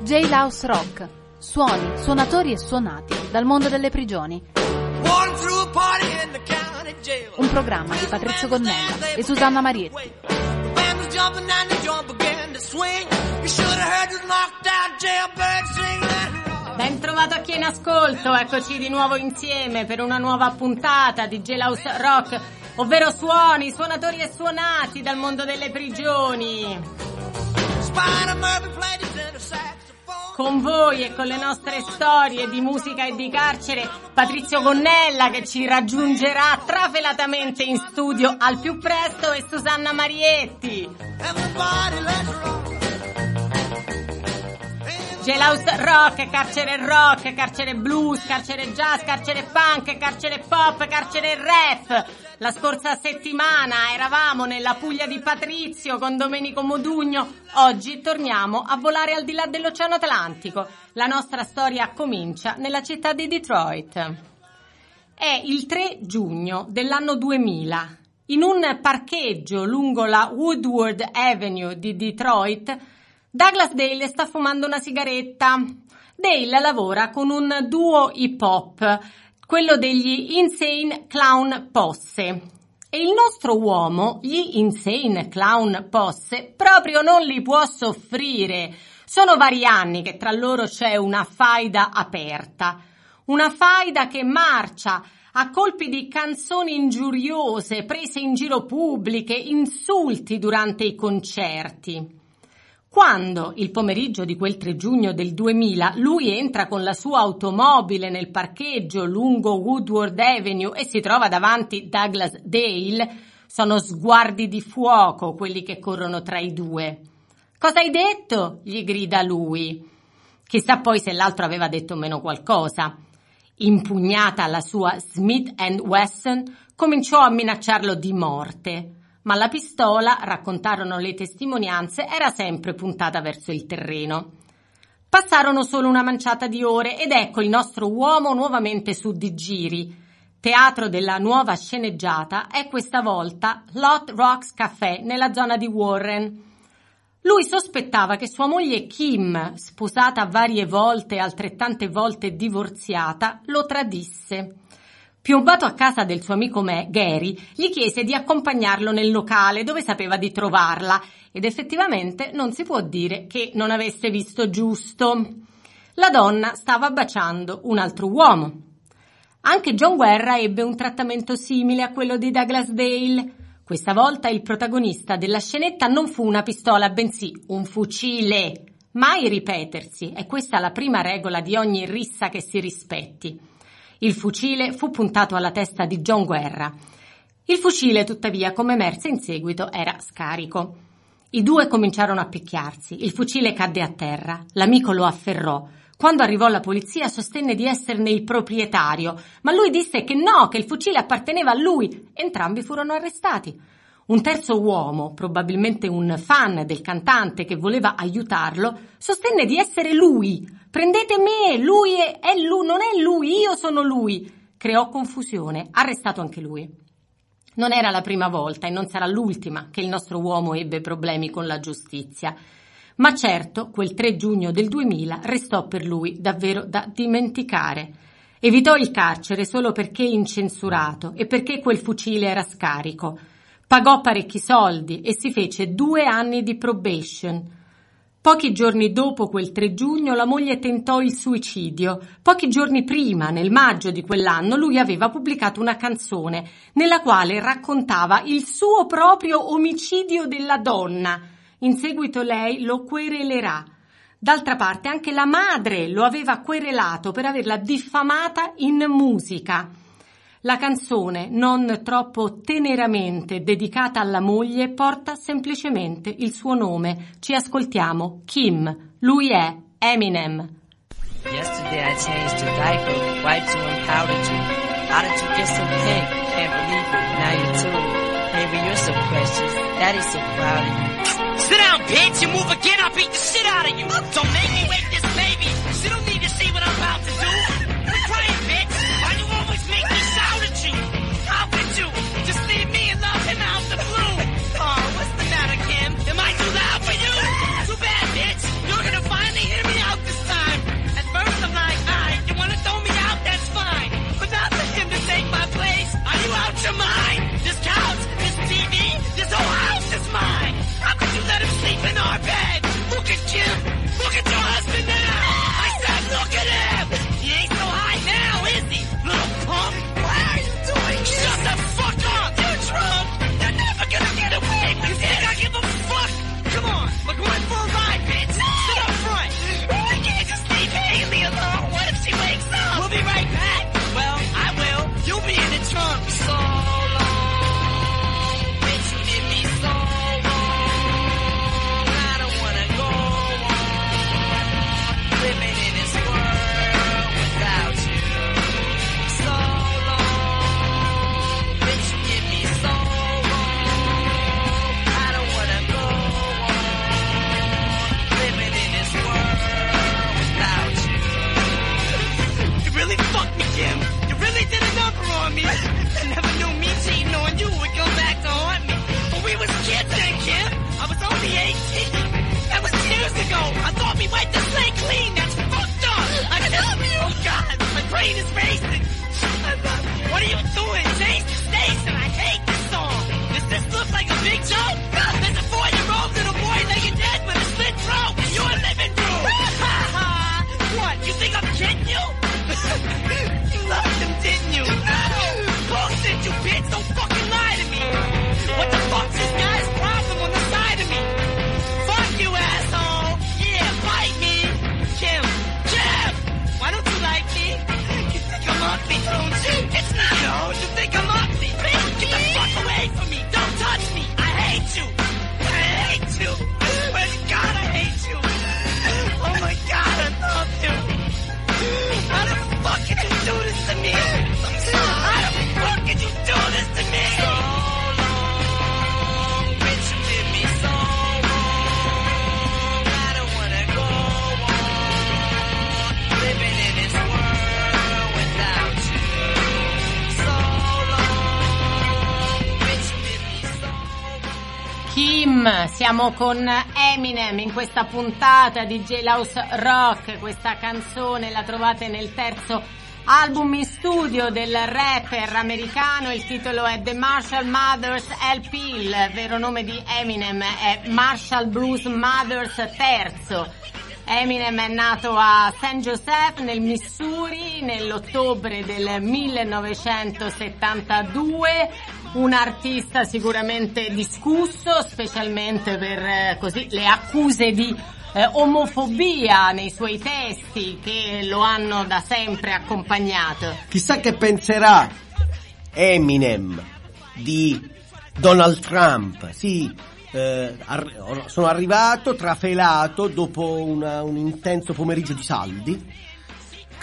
Jailhouse Rock. Suoni, suonatori e suonati dal mondo delle prigioni. Un programma di Patrizio Gonnella e Susanna Marietti. Ben trovato a chi è in ascolto, eccoci di nuovo insieme per una nuova puntata di Jailhouse Rock, ovvero suoni, suonatori e suonati dal mondo delle prigioni. Con voi e con le nostre storie di musica e di carcere, Patrizio Gonnella che ci raggiungerà trafelatamente in studio al più presto e Susanna Marietti. Jailhouse rock, carcere rock, carcere blues, carcere jazz, carcere punk, carcere pop, carcere rap. La scorsa settimana eravamo nella Puglia di Patrizio con Domenico Modugno. Oggi torniamo a volare al di là dell'Oceano Atlantico. La nostra storia comincia nella città di Detroit. È il 3 giugno dell'anno 2000. In un parcheggio lungo la Woodward Avenue di Detroit, Douglas Dale sta fumando una sigaretta. Dale lavora con un duo hip hop, quello degli Insane Clown Posse. E il nostro uomo, gli Insane Clown Posse, proprio non li può soffrire. Sono vari anni che tra loro c'è una faida aperta. Una faida che marcia a colpi di canzoni ingiuriose, prese in giro pubbliche, insulti durante i concerti. Quando, il pomeriggio di quel 3 giugno del 2000, lui entra con la sua automobile nel parcheggio lungo Woodward Avenue e si trova davanti Douglas Dale, sono sguardi di fuoco quelli che corrono tra i due. Cosa hai detto? gli grida lui. Chissà poi se l'altro aveva detto meno qualcosa. Impugnata la sua Smith Wesson, cominciò a minacciarlo di morte ma la pistola, raccontarono le testimonianze, era sempre puntata verso il terreno. Passarono solo una manciata di ore ed ecco il nostro uomo nuovamente su di giri. Teatro della nuova sceneggiata è questa volta Lot Rocks Café nella zona di Warren. Lui sospettava che sua moglie Kim, sposata varie volte e altrettante volte divorziata, lo tradisse. Piombato a casa del suo amico me, Gary, gli chiese di accompagnarlo nel locale dove sapeva di trovarla ed effettivamente non si può dire che non avesse visto giusto. La donna stava baciando un altro uomo. Anche John Guerra ebbe un trattamento simile a quello di Douglas Dale. Questa volta il protagonista della scenetta non fu una pistola, bensì un fucile. Mai ripetersi, è questa la prima regola di ogni rissa che si rispetti. Il fucile fu puntato alla testa di John Guerra. Il fucile, tuttavia, come emerse in seguito, era scarico. I due cominciarono a picchiarsi. Il fucile cadde a terra. L'amico lo afferrò. Quando arrivò la polizia sostenne di esserne il proprietario, ma lui disse che no, che il fucile apparteneva a lui. Entrambi furono arrestati. Un terzo uomo, probabilmente un fan del cantante che voleva aiutarlo, sostenne di essere lui. Prendete me, lui è, è lui, non è lui, io sono lui. Creò confusione, arrestato anche lui. Non era la prima volta e non sarà l'ultima che il nostro uomo ebbe problemi con la giustizia. Ma certo, quel 3 giugno del 2000 restò per lui davvero da dimenticare. Evitò il carcere solo perché incensurato e perché quel fucile era scarico. Pagò parecchi soldi e si fece due anni di probation. Pochi giorni dopo quel 3 giugno la moglie tentò il suicidio. Pochi giorni prima, nel maggio di quell'anno, lui aveva pubblicato una canzone nella quale raccontava il suo proprio omicidio della donna. In seguito lei lo querelerà. D'altra parte anche la madre lo aveva querelato per averla diffamata in musica. La canzone, non troppo teneramente dedicata alla moglie, porta semplicemente il suo nome. Ci ascoltiamo Kim. Lui è Eminem. Yesterday I changed your diaper, wiped you and powdered you. How did you get so pink? Can't believe it. Now you're two. Baby, you're so precious. Daddy's so proud of you. Sit down, bitch, and move again. I'll beat the shit out of you. Don't make me wake this baby. She don't need to see what I'm about to do. Siamo con Eminem in questa puntata di Jailhouse Rock, questa canzone la trovate nel terzo album in studio del rapper americano, il titolo è The Marshall Mothers LP, il vero nome di Eminem è Marshall Blues Mothers III. Eminem è nato a St. Joseph nel Missouri nell'ottobre del 1972, un artista sicuramente discusso, specialmente per eh, così, le accuse di eh, omofobia nei suoi testi che lo hanno da sempre accompagnato. Chissà che penserà Eminem di Donald Trump. Sì, eh, ar- sono arrivato trafelato dopo una- un intenso pomeriggio di saldi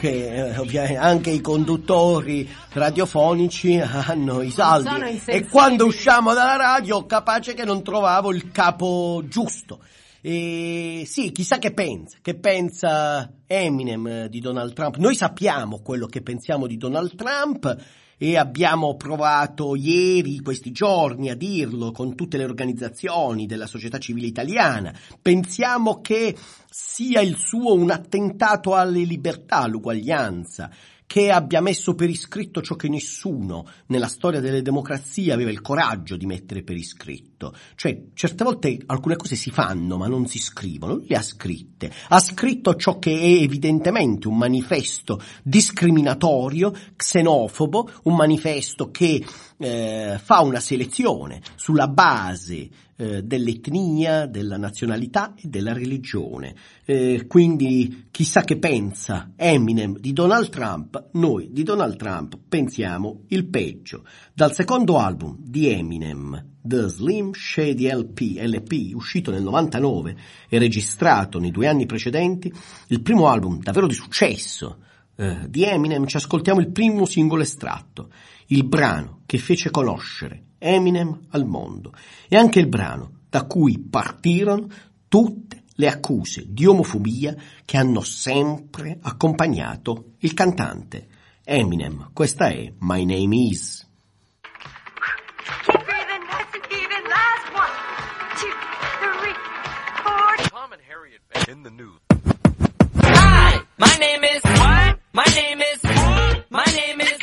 che eh, ovviamente anche i conduttori radiofonici hanno i saldi. E quando usciamo dalla radio capace che non trovavo il capo giusto. E sì, chissà che pensa, che pensa Eminem di Donald Trump. Noi sappiamo quello che pensiamo di Donald Trump e abbiamo provato ieri, questi giorni, a dirlo con tutte le organizzazioni della società civile italiana. Pensiamo che sia il suo un attentato alle libertà, all'uguaglianza, che abbia messo per iscritto ciò che nessuno nella storia delle democrazie aveva il coraggio di mettere per iscritto. Cioè, certe volte alcune cose si fanno ma non si scrivono, lui le ha scritte. Ha scritto ciò che è evidentemente un manifesto discriminatorio, xenofobo, un manifesto che eh, fa una selezione sulla base eh, dell'etnia, della nazionalità e della religione. Eh, quindi chissà che pensa Eminem di Donald Trump, noi di Donald Trump pensiamo il peggio. Dal secondo album di Eminem, The Slim Shady LP, LP, uscito nel 99 e registrato nei due anni precedenti, il primo album davvero di successo eh, di Eminem, ci ascoltiamo il primo singolo estratto, il brano che fece conoscere Eminem al mondo e anche il brano da cui partirono tutte le accuse di omofobia che hanno sempre accompagnato il cantante. Eminem, questa è My Name Is. In the news. Hi, my name is? My name is My name is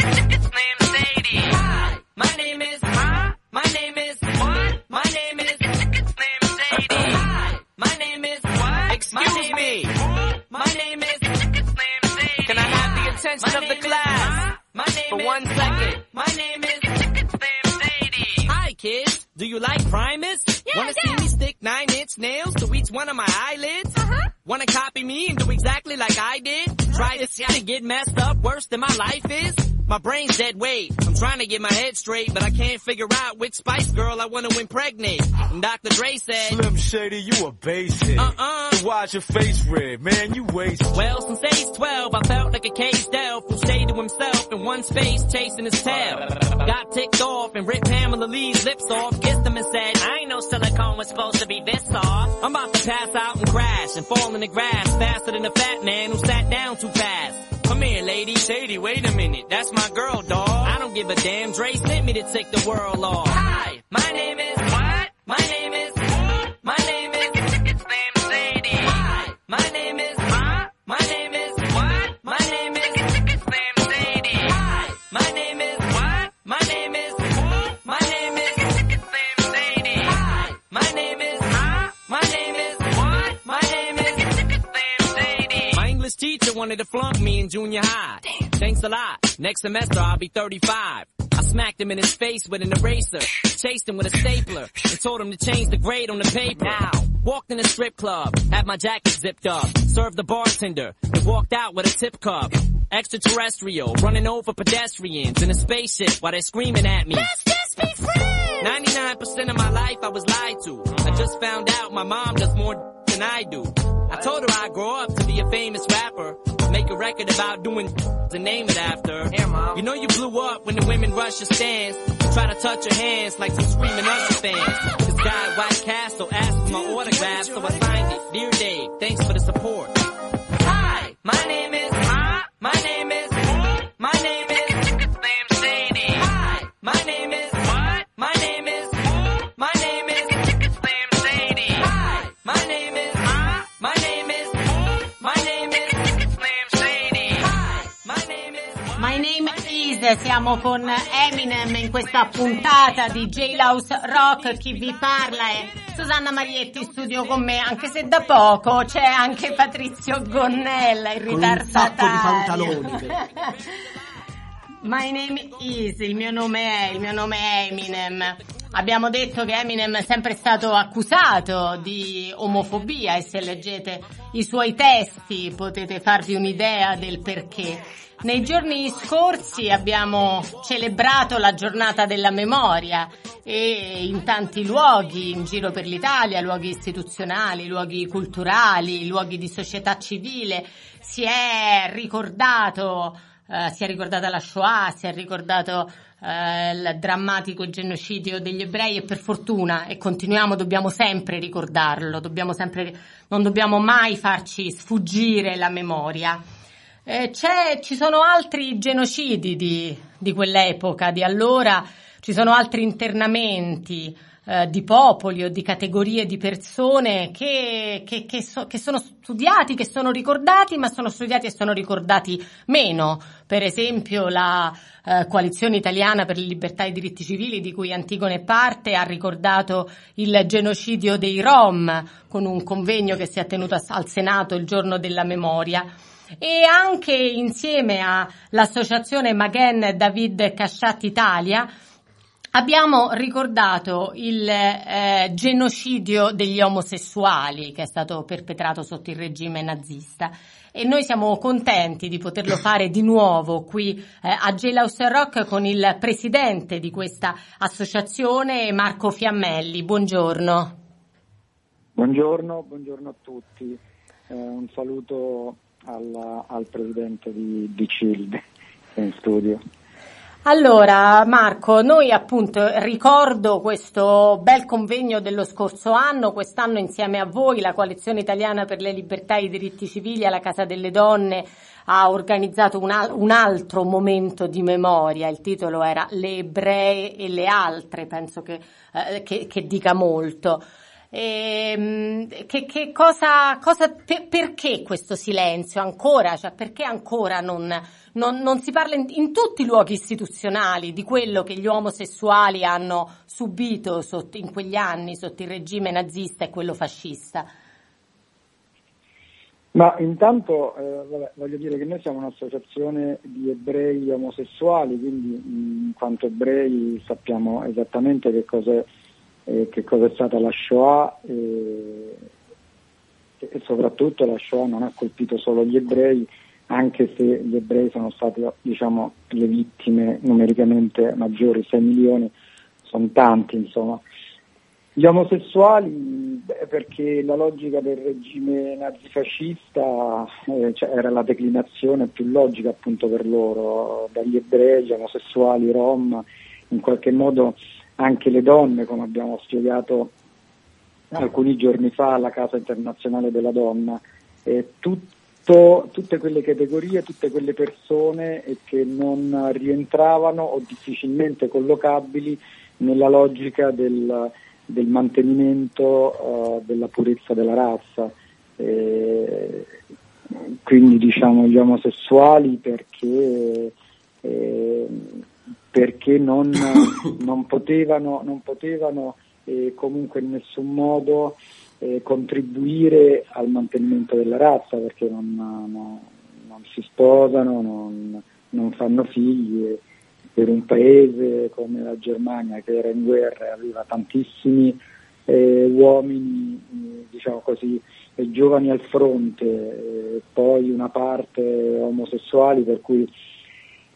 life is? My brain's dead weight. I'm trying to get my head straight, but I can't figure out which Spice Girl I wanna impregnate. And Dr. Dre said, Slim Shady, you a basic. Uh-uh. So why's your face red? Man, you wasted. Well, since age 12, I felt like a caged elf who stayed to himself in one space chasing his tail. Got ticked off and ripped Pamela Lee's lips off, kissed him and said, I ain't know silicone was supposed to be this soft. I'm about to pass out and crash and fall in the grass faster than a fat man who sat down too fast. Lady. Shady, wait a minute. That's my girl, dog. I don't give a damn. Dre sent me to take the world off. Hi, my name is what? My name is teacher wanted to flunk me in junior high. Thanks a lot. Next semester I'll be 35. I smacked him in his face with an eraser, chased him with a stapler, and told him to change the grade on the paper. Walked in a strip club, had my jacket zipped up, served the bartender, and walked out with a tip cup. Extraterrestrial, running over pedestrians in a spaceship while they're screaming at me. Let's just be friends! 99% of my life I was lied to. I just found out my mom does more than I do. I told her I'd grow up to be a famous rapper. Make a record about doing to name it after. You know you blew up when the women rush your stands. Try to touch your hands like some screaming Usher fans. This guy White Castle asked for my autograph, so I signed it. Dear Dave, thanks for the support. Hi, my name is. My name is. My name siamo con Eminem in questa puntata di Jailhouse Rock, chi vi parla è Susanna Marietti in studio con me, anche se da poco c'è anche Patrizio Gonnella, il Con un sacco di ritardatario. pantaloni. My name is, il mio nome è, il mio nome è Eminem. Abbiamo detto che Eminem è sempre stato accusato di omofobia e se leggete i suoi testi potete farvi un'idea del perché. Nei giorni scorsi abbiamo celebrato la giornata della memoria e in tanti luoghi in giro per l'Italia, luoghi istituzionali, luoghi culturali, luoghi di società civile, si è ricordato eh, si è ricordata la Shoah, si è ricordato eh, il drammatico genocidio degli ebrei e per fortuna, e continuiamo, dobbiamo sempre ricordarlo, dobbiamo sempre, non dobbiamo mai farci sfuggire la memoria. Eh, ci sono altri genocidi di, di quell'epoca, di allora, ci sono altri internamenti eh, di popoli o di categorie di persone che, che- che so- che sono studiati, che sono ricordati, ma sono studiati e sono ricordati meno. Per esempio la eh, Coalizione Italiana per le Libertà e i Diritti Civili, di cui Antigone parte, ha ricordato il genocidio dei Rom con un convegno che si è tenuto al Senato il giorno della memoria e anche insieme all'associazione Maghen David Casciat Italia abbiamo ricordato il eh, genocidio degli omosessuali che è stato perpetrato sotto il regime nazista e noi siamo contenti di poterlo fare di nuovo qui eh, a Jailhouse Rock con il presidente di questa associazione Marco Fiammelli. Buongiorno. Buongiorno, buongiorno a tutti. Eh, un saluto alla- al presidente di, di CILD che è in studio. Allora, Marco, noi appunto ricordo questo bel convegno dello scorso anno, quest'anno insieme a voi la Coalizione Italiana per le Libertà e i Diritti Civili alla Casa delle Donne ha organizzato un, al- un altro momento di memoria, il titolo era Le ebree e le altre, penso che, eh, che- che dica molto. Ehm, che, che cosa, cosa per- perché questo silenzio ancora? Cioè, perché ancora non, non- non si parla in, in tutti i luoghi istituzionali di quello che gli omosessuali hanno subito sotto- in quegli anni sotto il regime nazista e quello fascista? Ma intanto eh, vabbè, voglio dire che noi siamo un'associazione di ebrei omosessuali, quindi in quanto ebrei sappiamo esattamente che cos'è, eh, che cosa è stata la Shoah e, e soprattutto la Shoah non ha colpito solo gli ebrei, anche se gli ebrei sono stati diciamo, le vittime numericamente maggiori, 6 milioni, sono tanti insomma. Gli omosessuali, beh, perché la logica del regime nazifascista eh, cioè, era la declinazione più logica appunto per loro, dagli ebrei, gli omosessuali, i rom, in qualche modo anche le donne, come abbiamo spiegato alcuni giorni fa alla Casa Internazionale della Donna, eh, tutto- tutte quelle categorie, tutte quelle persone eh, che non rientravano o difficilmente collocabili nella logica del, del mantenimento eh, della purezza della razza. Eh, quindi diciamo gli omosessuali perché, eh, perché non, non potevano, non potevano eh, comunque in nessun modo eh, contribuire al mantenimento della razza perché non, non- non si sposano, non, non fanno figli. e per un paese come la Germania che era in guerra e aveva tantissimi eh, uomini, diciamo così, giovani al fronte, eh, poi una parte omosessuali, per cui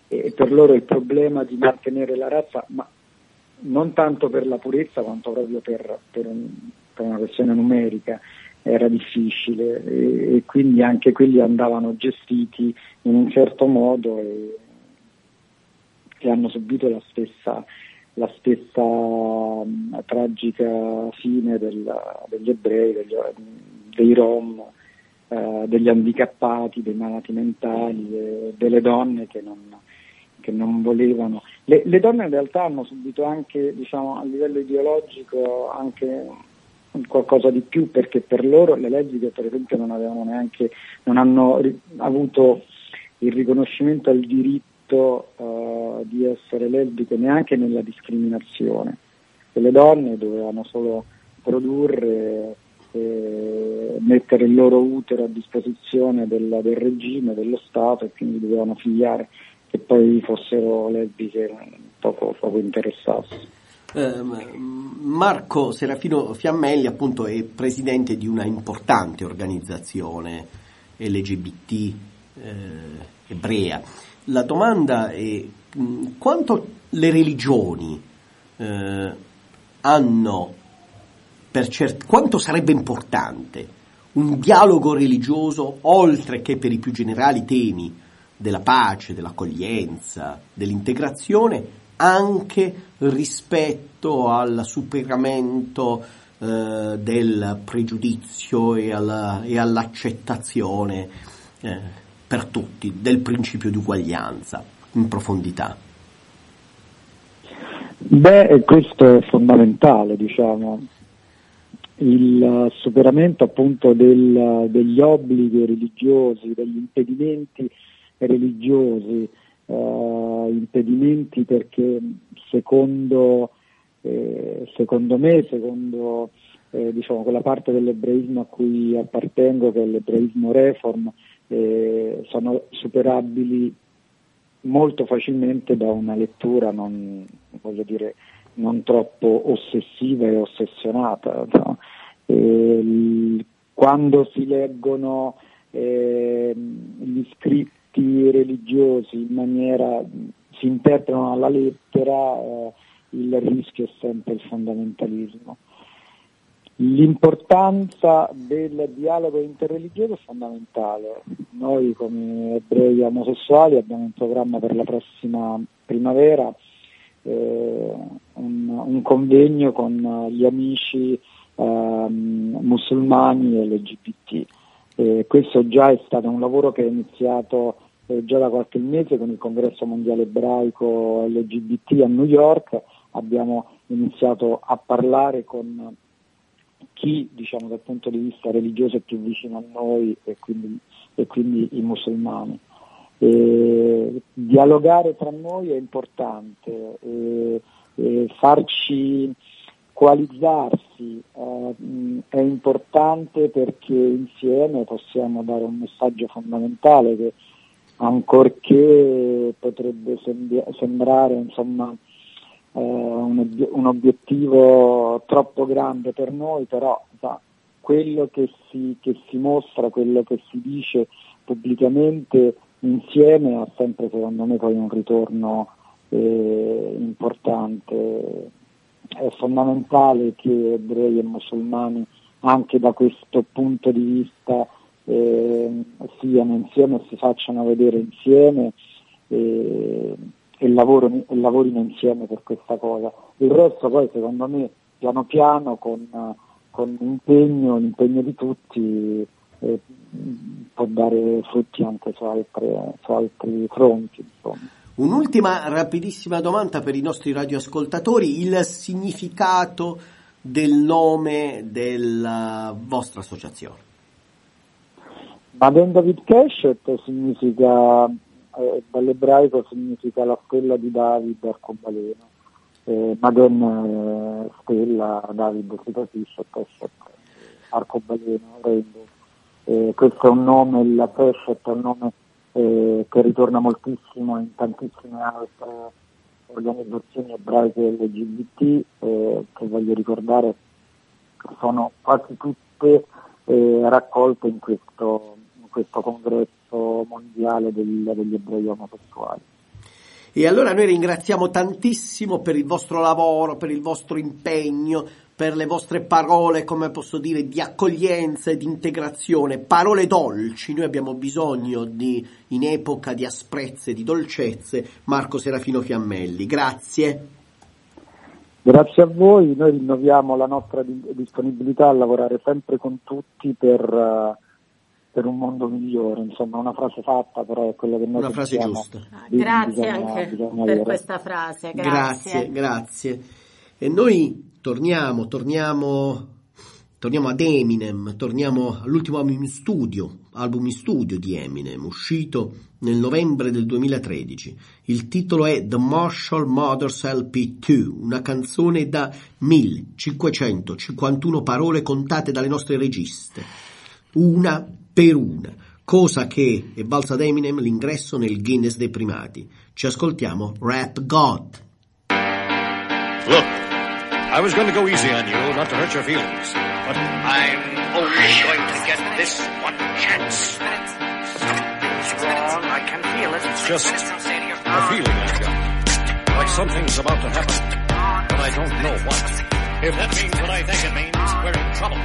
eh, per loro il problema di mantenere la razza, ma non tanto per la purezza quanto proprio per, per un- per una questione numerica era difficile. E, e quindi anche quelli andavano gestiti in un certo modo e, e hanno subito la stessa, la stessa mh, tragica fine del- degli ebrei, degli- dei rom, eh, degli handicappati, dei malati mentali, eh, delle donne che non, che non volevano. Le, le donne in realtà hanno subito anche, diciamo, a livello ideologico anche qualcosa di più perché per loro le lesbiche per esempio non avevano neanche, non hanno ri- avuto il riconoscimento al diritto eh, di essere lesbiche neanche nella discriminazione. E le donne dovevano solo produrre, eh, mettere il loro utero a disposizione del, del regime, dello Stato e quindi dovevano figliare che poi fossero lesbiche poco, poco interessarsi. Ehm, Marco Serafino Fiammelli appunto è presidente di una importante organizzazione LGBT eh, ebrea. La domanda è mh, quanto le religioni eh, hanno per cert- quanto sarebbe importante un dialogo religioso oltre che per i più generali temi della pace, dell'accoglienza, dell'integrazione, anche rispetto al superamento eh, del pregiudizio e, alla- e all'accettazione eh, per tutti del principio di uguaglianza in profondità. Beh, questo è fondamentale, diciamo, il superamento appunto del- degli obblighi religiosi, degli impedimenti religiosi, eh, impedimenti perché secondo, eh, secondo me, secondo eh, diciamo, quella parte dell'ebraismo a cui appartengo, che è l'ebraismo reform, eh, sono superabili molto facilmente da una lettura non, voglio dire, non troppo ossessiva e ossessionata. no? E quando si leggono eh, gli scritti religiosi in maniera, si interpretano alla lettera, eh, il rischio è sempre il fondamentalismo. L'importanza del dialogo interreligioso è fondamentale. Noi come ebrei omosessuali abbiamo in programma per la prossima primavera eh, un, un convegno con gli amici ehm, musulmani e LGBT. Eh, questo già è stato un lavoro che è iniziato eh, già da qualche mese con il congresso mondiale ebraico LGBT a New York. Abbiamo iniziato a parlare con chi diciamo, dal punto di vista religioso è più vicino a noi e quindi, e quindi i musulmani. E dialogare tra noi è importante, e, farci coalizzarsi eh, è importante perché insieme possiamo dare un messaggio fondamentale che ancorché potrebbe sembrare insomma, eh, un obiettivo troppo grande per noi, però sa, quello che si, che si mostra, quello che si dice pubblicamente insieme ha sempre secondo me poi un ritorno eh, importante. È fondamentale che ebrei e musulmani anche da questo punto di vista eh, siano insieme si facciano vedere insieme e, e, lavorino, e lavorino insieme per questa cosa. Il resto poi secondo me piano piano con, con l'impegno, l'impegno di tutti eh, può dare frutti anche su, altre, su altri fronti. Insomma. Un'ultima rapidissima domanda per i nostri radioascoltatori, il significato del nome della vostra associazione. Magen David Keshet significa, eh, dall'ebraico significa la stella di David arcobaleno, eh, Magen eh, stella, David si capisce, Keshet arcobaleno, rainbow. Eh, questo è un nome, il Prefect è un nome eh, che ritorna moltissimo in tantissime altre organizzazioni ebraiche LGBT eh, che voglio ricordare sono quasi tutte eh, raccolte in questo, questo congresso mondiale del- degli ebrei omosessuali. E allora noi ringraziamo tantissimo per il vostro lavoro, per il vostro impegno, per le vostre parole, come posso dire, di accoglienza e di integrazione, parole dolci. Noi abbiamo bisogno di, in epoca di asprezze, di dolcezze, Marco Serafino Fiammelli. Grazie. Grazie a voi, noi rinnoviamo la nostra di- disponibilità a lavorare sempre con tutti per, eh, per un mondo migliore, insomma una frase fatta però è quella che noi Una frase giusta. Di- Grazie bisogna- anche bisogna per avere. questa frase. Grazie, Grazie. grazie. E noi torniamo, torniamo, torniamo ad Eminem, torniamo all'ultimo album in studio, album in studio di Eminem, uscito nel novembre del 2013. Il titolo è The Marshall Mothers LP2, una canzone da 1551 parole contate dalle nostre registe, una per una, cosa che è valsa ad Eminem l'ingresso nel Guinness dei primati. Ci ascoltiamo Rap God. Look, I was going go easy on you, not to hurt your feelings. But I'm only going to get this one chance. Something's wrong. I can feel it. It's just a feeling I've got. Like something's about to happen. But I don't know what. If that means what I think it means, we're trouble.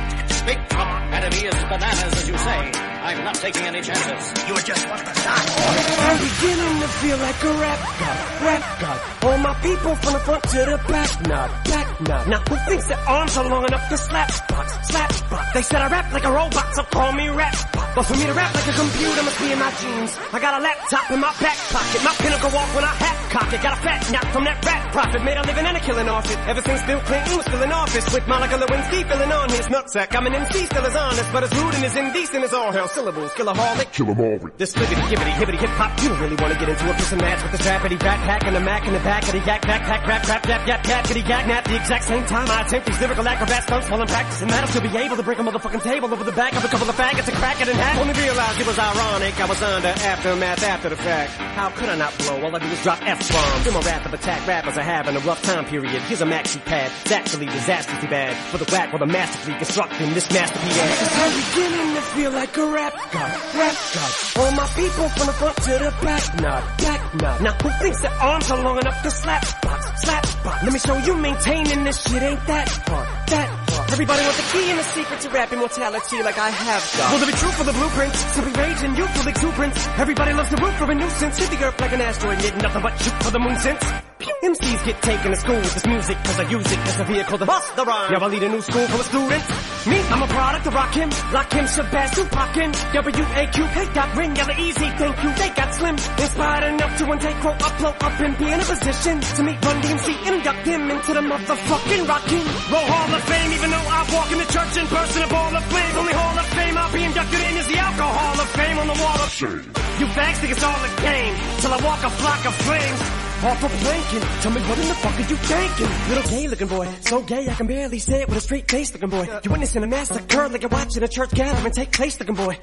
Big trouble. And if he is bananas, as you say, I'm not taking any chances. You are just of the. I'm beginning to feel like a rap god, rap god. All my people from the front to the back, nod, back nod. Now who thinks their arms are long enough to slap box, slap box? They said I rap like a robot, so call me rap. But for me to rap like a computer must be in my genes. I got a laptop in my back pocket, my pinnacle walk when I hat cock it. Got a fat knock from that rap profit, made a living and a killing off it. Ever since Bill Clinton was still in office, with Monica Lewinsky filling on his nutsack. I'm an MC, still as honest, but as rude and as indecent as all hell. Syllables, killaholic. Kill 'em all. This flippity gibbity hibbity hip hop, you don't really wanna get into a piss and match with this rapidy backpack and the Mac in the back of the yak backpack rap rap yap yap yap kitty yak nap the exact same time I attempt these lyrical acrobat stunts while I'm practicing that I'll still be able to break a motherfucking table over the back of a couple of faggots and crack it in half. Only realized it was ironic, I was under aftermath after the fact. How could I not blow? All I do is drop F-bombs. In my rap of attack rappers are having a rough time period. Here's a maxi pad, it's actually disastrously bad. For the whack while the masterfully constructing this masterpiece. I'm beginning to feel like a rap god, rap god. All my people from the front to the back, nod, back nod. Now who thinks their arms are long enough to slap box, slap box? Let me show you maintaining this shit ain't that hard, that hard. Everybody wants the key and the secret to rap immortality like I have got. Will there be truth for the blueprint? Simply rage and youthful exuberance. Everybody loves the root for a nuisance. Hit the earth like an asteroid, need nothing but shoot for the moon since. MCs get taken to school with this music cause I use it as a vehicle to bust the rhyme. Now I lead a new school full of students. Me, I'm a product of Rock Him, Lock Him, Shabazz, Tupac Him, W-A-Q-K dot ring, yella easy, thank you, they got slim. Inspired enough to one take quote, upload up and be in a position to meet Run DMC and induct him into the motherfucking Rock Him. Roll Hall of Fame, even though I walk in the church in person, a ball of flames. Only Hall of Fame I'll be inducted in is the Alcohol of Fame on the wall of shame. You fags think it's all a game, till I walk a flock of flames. Off a planking, tell me what in the fuck are you thinking? Little gay looking boy, so gay I can barely say it with a straight face looking boy. You're witnessing a massacre like you're watching a church gathering take place looking boy.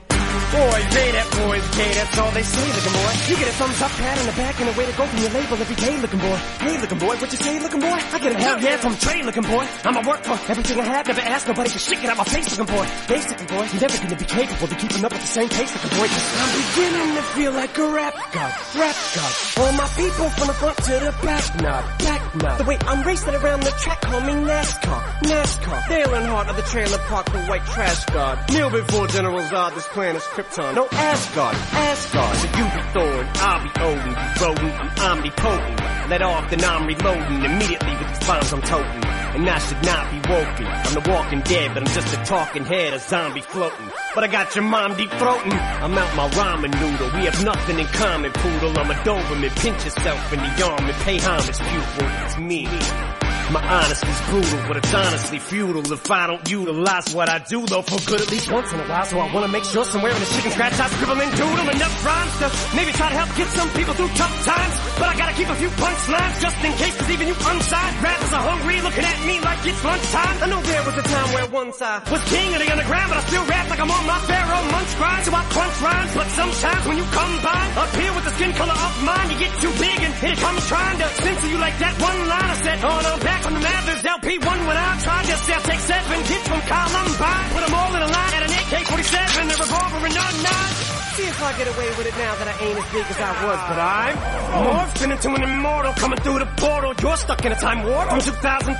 Boys say that boys gay, that's all they say looking boy. You get a thumbs up, pat on the back, and a way to go from your label every day looking boy. Hey looking boy, what you say looking boy? I get a hell yeah from Trey looking boy. I'ma work for everything I have, never ask nobody for shit, get out my face looking boy. Face looking boy, you're never gonna be capable of keeping up with the same pace looking boy. I'm beginning to feel like a rap god, rap god. All my people from the front to the back, nod, back nod. The way I'm racing around the track, call me NASCAR, NASCAR. Dale Earnhardt of the trailer park, the white trash god. Kneel before General Zod, this planet's Krypton. No Asgard, Asgard. So you be Thor, I'll be Odin, you rodent, I'm omnipotent. Let off, then I'm reloading immediately with these bombs I'm toting. And I should not be woken. I'm the walking dead, but I'm just a talking head, a zombie floating. But I got your mom deep throating. I'm out my ramen noodle. We have nothing in common, poodle. I'm a Doberman. Pinch yourself in the arm and pay homage, pupil. It's me. My honesty's brutal, but it's honestly futile if I don't utilize what I do though for good at least once in a while. So I wanna make sure somewhere in the chicken scratch I scribble and doodle enough rhymes to maybe try to help get some people through tough times. But I gotta keep a few punchlines just in case, cause even you unsigned rappers are hungry looking at me like it's lunchtime. I know there was a time where once I was king of the underground, but I still rap like I'm on my pharaoh munch grind. So I crunch rhymes, but sometimes when you come by, up here with the skin color of mine, you get too big and it comes trying to censor you like that one line I said. Oh no, back from the Mathers LP1 when I tried to sell, take seven kids from Columbine, put them all in a line at an AK-47, a revolver and a nine. See if I get away with it now that I ain't as big as I was, but I'm morphing into an immortal coming through the portal. You're stuck in a time warp from 2004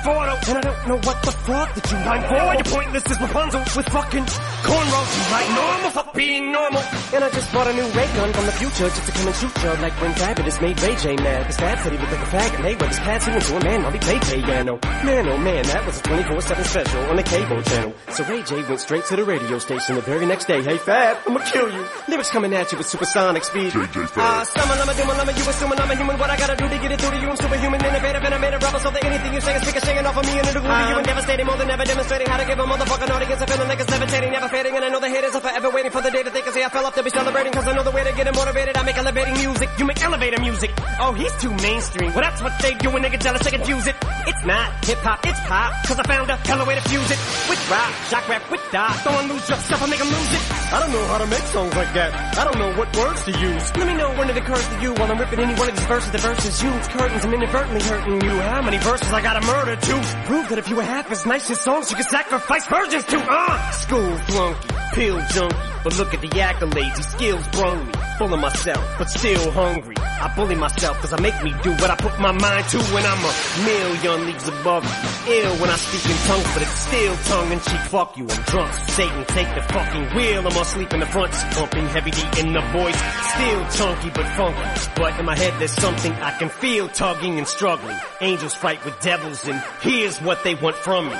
and I don't know what the fuck that you rhyme for. You're pointless as Rapunzel with fucking cornrows. You like normal for being normal. And I just bought a new ray gun from the future just to come and shoot you like when Fabulous made Ray J mad. Cause Fab said he looked like a fag and they were his pads he went to a man while he played piano. Man oh man, that was a 24-7 special on the cable channel. So Ray J went straight to the radio station the very next day. Hey Fab, I'ma kill you. Lyrics coming at you with supersonic speed. Ah, summer, lama, doom, lama, you assuming I'm a human. What I gotta do to get it through to you? I'm superhuman, innovative, and I made a rubber so that anything you say is speaking, shaking off of me and it'll glue to you and devastating more than ever, demonstrating how to give a motherfucking audience a feeling like it's levitating, never fading, and I know the haters are forever waiting for the day that they can say I fell off to be celebrating, cause I know the way to get it motivated. I make elevating music, you make elevator music. Oh, he's too mainstream. Well, that's what they do when they get jealous, they confuse it. It's not hip hop, it's pop, cause I found a hella way to fuse it. With rock, shock rap, with dot, don't lose your stuff, I make them lose it. I don't know how to make songs like that. I don't know what words to use. Let me know when it occurs to you while I'm ripping any one of these verses. The verses use curtains and inadvertently hurting you. How many verses I gotta murder to prove that if you were half as nice as songs, you could sacrifice virgins to? Uh, school flunky, pill junkie. But look at the accolades, these skills brung me. Full of myself, but still hungry. I bully myself cause I make me do what I put my mind to when I'm a million leagues above. Ill when I speak in tongues, but it's still tongue and cheek. Fuck you, I'm drunk. Satan, take the fucking wheel. I'm asleep in the front, pumping heavy D in the voice. Still chunky but funky. But in my head there's something I can feel tugging and struggling. Angels fight with devils and here's what they want from me.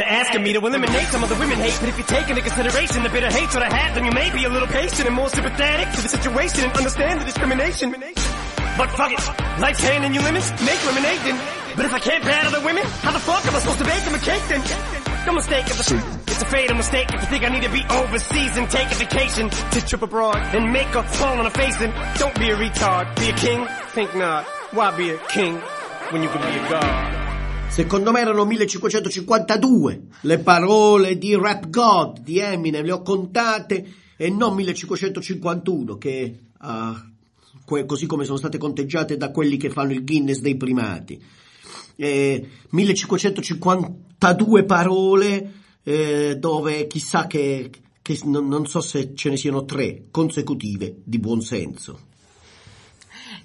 They're asking me to eliminate some of the women hate, but if you take into consideration the bitter hatred I have, then you may be a little patient and more sympathetic to the situation and understand the discrimination. But fuck it, life's handing you lemons, make lemonade then. But if I can't battle the women, how the fuck am I supposed to bake them a cake then? No mistake if it's, it's a fatal mistake if you think I need to be overseas and take a vacation to trip abroad and make a fall on a face and don't be a retard, be a king, think not. Why be a king when you can be a god? Secondo me erano 1552 le parole di Rap God di Eminem, le ho contate e non 1551 che que- così come sono state conteggiate da quelli che fanno il Guinness dei primati. Eh, 1552 parole eh, dove chissà che, che non, non so se ce ne siano tre consecutive di buon senso.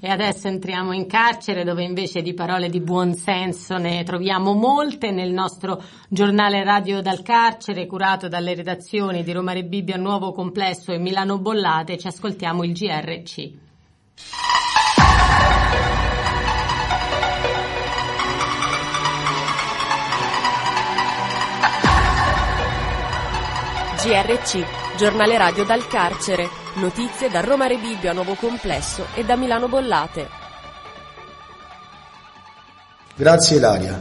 E adesso entriamo in carcere dove invece di parole di buon senso ne troviamo molte nel nostro giornale radio dal carcere curato dalle redazioni di Roma Re Bibbia Nuovo Complesso e Milano Bollate. Ci ascoltiamo il GRC. GRC, giornale radio dal carcere. Notizie da Roma Rebibbia Nuovo Complesso e da Milano Bollate. Grazie Ilaria.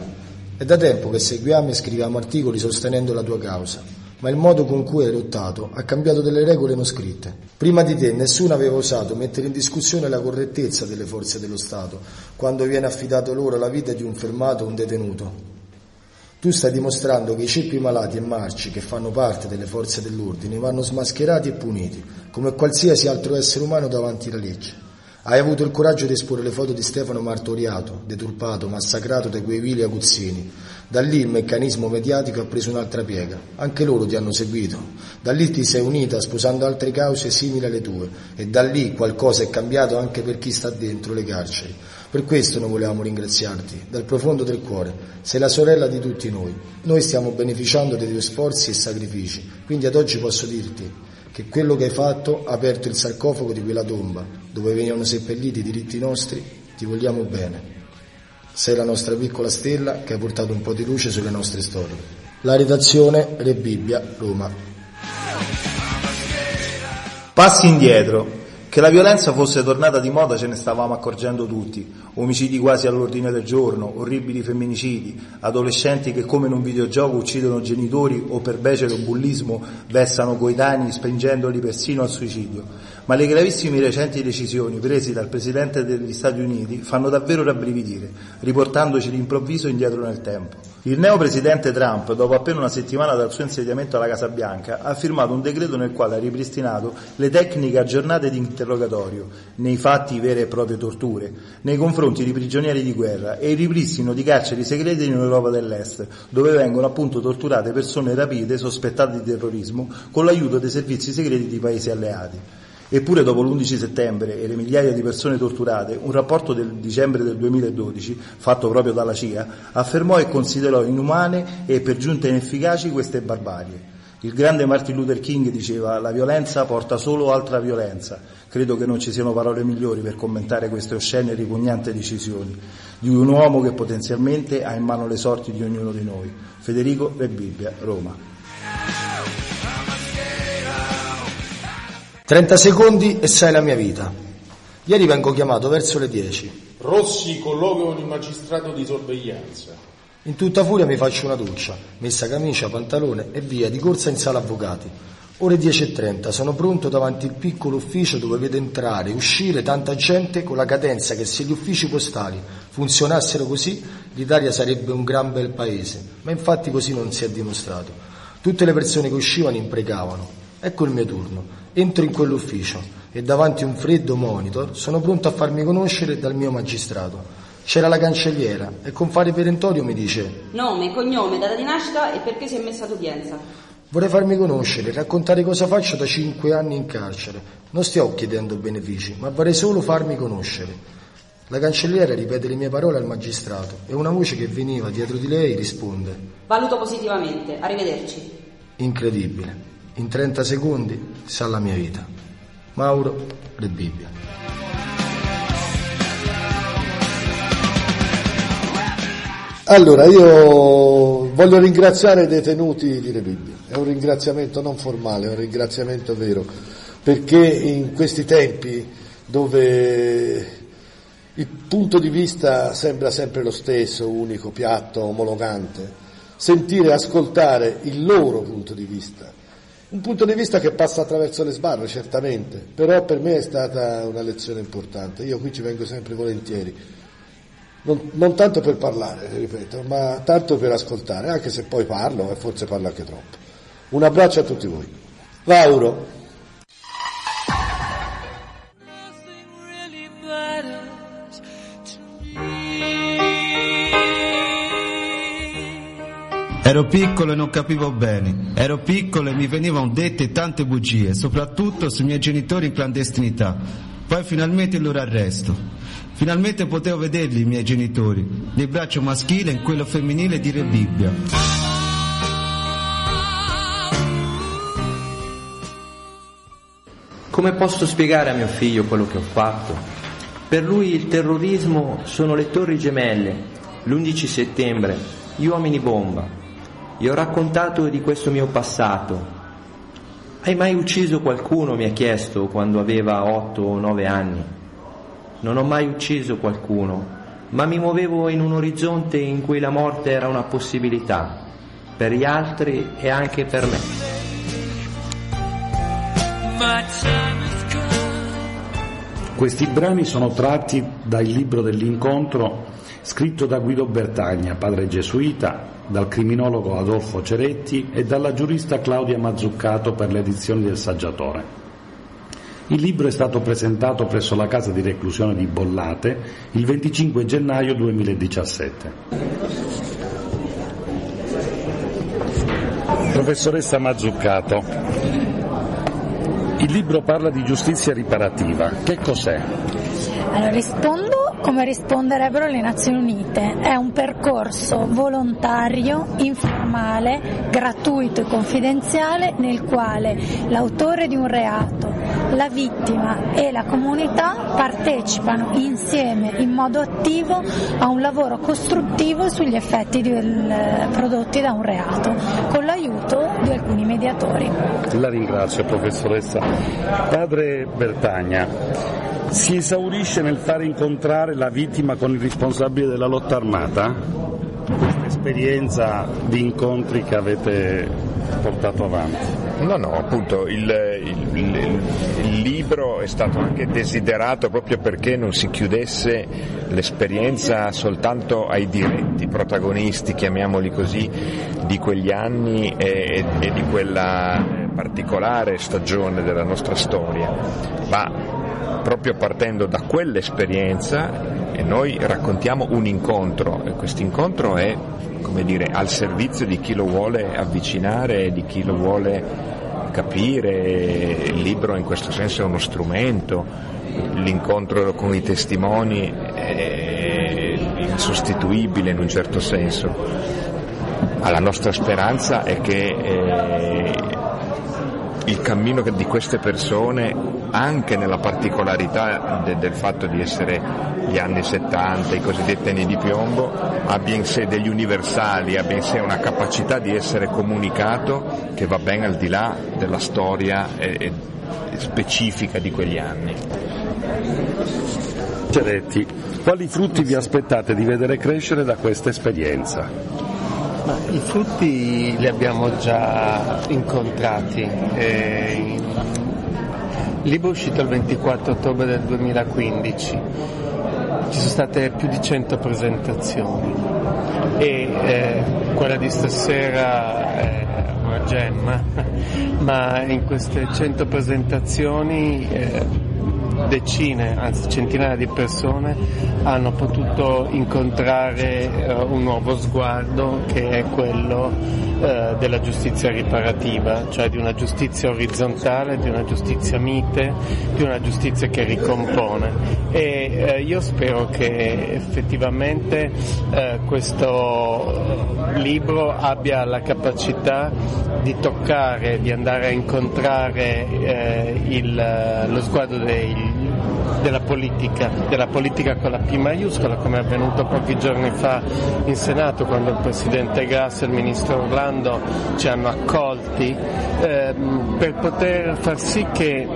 È da tempo che seguiamo e scriviamo articoli sostenendo la tua causa, ma il modo con cui hai lottato ha cambiato delle regole non scritte. Prima di te nessuno aveva osato mettere in discussione la correttezza delle forze dello Stato quando viene affidato loro la vita di un fermato o un detenuto. Tu stai dimostrando che i ceppi malati e marci che fanno parte delle forze dell'ordine vanno smascherati e puniti, come qualsiasi altro essere umano davanti alla legge. Hai avuto il coraggio di esporre le foto di Stefano martoriato, deturpato, massacrato da quei vili aguzzini. Da lì il meccanismo mediatico ha preso un'altra piega. Anche loro ti hanno seguito. Da lì ti sei unita sposando altre cause simili alle tue. E da lì qualcosa è cambiato anche per chi sta dentro le carceri. Per questo noi volevamo ringraziarti, dal profondo del cuore. Sei la sorella di tutti noi. Noi stiamo beneficiando dei tuoi sforzi e sacrifici. Quindi ad oggi posso dirti che quello che hai fatto ha aperto il sarcofago di quella tomba, dove venivano seppelliti i diritti nostri, ti vogliamo bene. Sei la nostra piccola stella che ha portato un po' di luce sulle nostre storie. La redazione Re Bibbia, Roma. Passi indietro. Che la violenza fosse tornata di moda ce ne stavamo accorgendo tutti. Omicidi quasi all'ordine del giorno, orribili femminicidi, adolescenti che come in un videogioco uccidono genitori o per becero bullismo vessano coetanei spingendoli persino al suicidio. Ma le gravissime recenti decisioni prese dal Presidente degli Stati Uniti fanno davvero rabbrividire, riportandoci d'improvviso indietro nel tempo. Il neo presidente Trump, dopo appena una settimana dal suo insediamento alla Casa Bianca, ha firmato un decreto nel quale ha ripristinato le tecniche aggiornate di interrogatorio, nei fatti vere e proprie torture, nei confronti di prigionieri di guerra e il ripristino di carceri segrete in Europa dell'Est, dove vengono appunto torturate persone rapite sospettate di terrorismo con l'aiuto dei servizi segreti di paesi alleati. Eppure dopo l'11 settembre e le migliaia di persone torturate, un rapporto del dicembre del 2012, fatto proprio dalla CIA, affermò e considerò inumane e per giunta inefficaci queste barbarie. Il grande Martin Luther King diceva la violenza porta solo altra violenza. Credo che non ci siano parole migliori per commentare queste oscene e ripugnanti decisioni di un uomo che potenzialmente ha in mano le sorti di ognuno di noi. Federico Re Bibbia, Roma. 30 secondi e sai la mia vita. Ieri vengo chiamato verso le 10. Rossi colloquia con il magistrato di sorveglianza. In tutta furia mi faccio una doccia, messa camicia, pantalone e via di corsa in sala avvocati. Ore 10.30, sono pronto davanti al piccolo ufficio dove vedo entrare e uscire tanta gente con la cadenza che se gli uffici postali funzionassero così l'Italia sarebbe un gran bel paese, ma infatti così non si è dimostrato. Tutte le persone che uscivano imprecavano. Ecco il mio turno. Entro in quell'ufficio e davanti a un freddo monitor sono pronto a farmi conoscere dal mio magistrato. C'era la cancelliera e con fare perentorio mi dice Nome, cognome, data di nascita e perché si è messa ad udienza. vorrei farmi conoscere, raccontare cosa faccio da cinque anni in carcere. Non stiamo chiedendo benefici, ma vorrei solo farmi conoscere. La cancelliera ripete le mie parole al magistrato e una voce che veniva dietro di lei risponde Valuto positivamente. Arrivederci. Incredibile. In 30 secondi sa la mia vita. Mauro Re Bibbia. Allora, io voglio ringraziare i detenuti di Rebibbia, è un ringraziamento non formale, è un ringraziamento vero, perché in questi tempi dove il punto di vista sembra sempre lo stesso, unico, piatto, omologante, sentire e ascoltare il loro punto di vista, un punto di vista che passa attraverso le sbarre, certamente, però per me è stata una lezione importante, io qui ci vengo sempre volentieri non, non tanto per parlare, ripeto, ma tanto per ascoltare, anche se poi parlo e forse parlo anche troppo. Un abbraccio a tutti voi. Lauro. Ero piccolo e non capivo bene, ero piccolo e mi venivano dette tante bugie, soprattutto sui miei genitori in clandestinità. Poi finalmente il loro arresto. Finalmente potevo vederli i miei genitori, nel braccio maschile e in quello femminile di Re Bibbia. Come posso spiegare a mio figlio quello che ho fatto? Per lui il terrorismo sono le torri gemelle, l'11 settembre, gli uomini bomba. Gli ho raccontato di questo mio passato. Hai mai ucciso qualcuno? mi ha chiesto quando aveva 8 o 9 anni. Non ho mai ucciso qualcuno, ma mi muovevo in un orizzonte in cui la morte era una possibilità, per gli altri e anche per me. Questi brani sono tratti dal libro dell'incontro scritto da Guido Bertagna, padre gesuita, dal criminologo Adolfo Ceretti e dalla giurista Claudia Mazzuccato per le edizioni del Saggiatore. Il libro è stato presentato presso la casa di reclusione di Bollate il 25 gennaio 2017. Professoressa Mazzuccato, il libro parla di giustizia riparativa. Che cos'è? Allora rispondo come risponderebbero le Nazioni Unite. È un percorso volontario, informale, gratuito e confidenziale nel quale l'autore di un reato, la vittima e la comunità partecipano insieme in modo attivo a un lavoro costruttivo sugli effetti del- prodotti da un reato, con l'aiuto di alcuni mediatori. La ringrazio professoressa. Padre Bertagna, si esaurisce nel fare incontrare la vittima con il responsabile della lotta armata? Questa esperienza di incontri che avete portato avanti. No, no, appunto il, il- libro è stato anche desiderato proprio perché non si chiudesse l'esperienza soltanto ai diretti protagonisti, chiamiamoli così, di quegli anni e, e di quella particolare stagione della nostra storia, ma proprio partendo da quell'esperienza e noi raccontiamo un incontro e questo incontro è dire, al servizio di chi lo vuole avvicinare, di chi lo vuole capire, il libro in questo senso è uno strumento, l'incontro con i testimoni è insostituibile in un certo senso, ma la nostra speranza è che eh, il cammino di queste persone, anche nella particolarità de- del fatto di essere gli anni 70, i cosiddetti anni di piombo, abbia in sé degli universali, abbia in sé una capacità di essere comunicato che va ben al di là della storia eh, eh, specifica di quegli anni. Ceretti, quali frutti vi aspettate di vedere crescere da questa esperienza? Ma I frutti li abbiamo già incontrati. eh, Il libro è uscito il 24 ottobre del 2015. Ci sono state più di 100 presentazioni e eh, quella di stasera è una gemma, ma in queste 100 presentazioni eh, decine, anzi centinaia di persone hanno potuto incontrare eh, un nuovo sguardo che è quello eh, della giustizia riparativa, cioè di una giustizia orizzontale, di una giustizia mite, di una giustizia che ricompone. E eh, io spero che effettivamente questo libro abbia la capacità di toccare, di andare a incontrare il- lo sguardo dei- della politica, della politica con la P maiuscola, come è avvenuto pochi giorni fa in Senato quando il Presidente Grass e il Ministro Orlando ci hanno accolti, ehm, per poter far sì che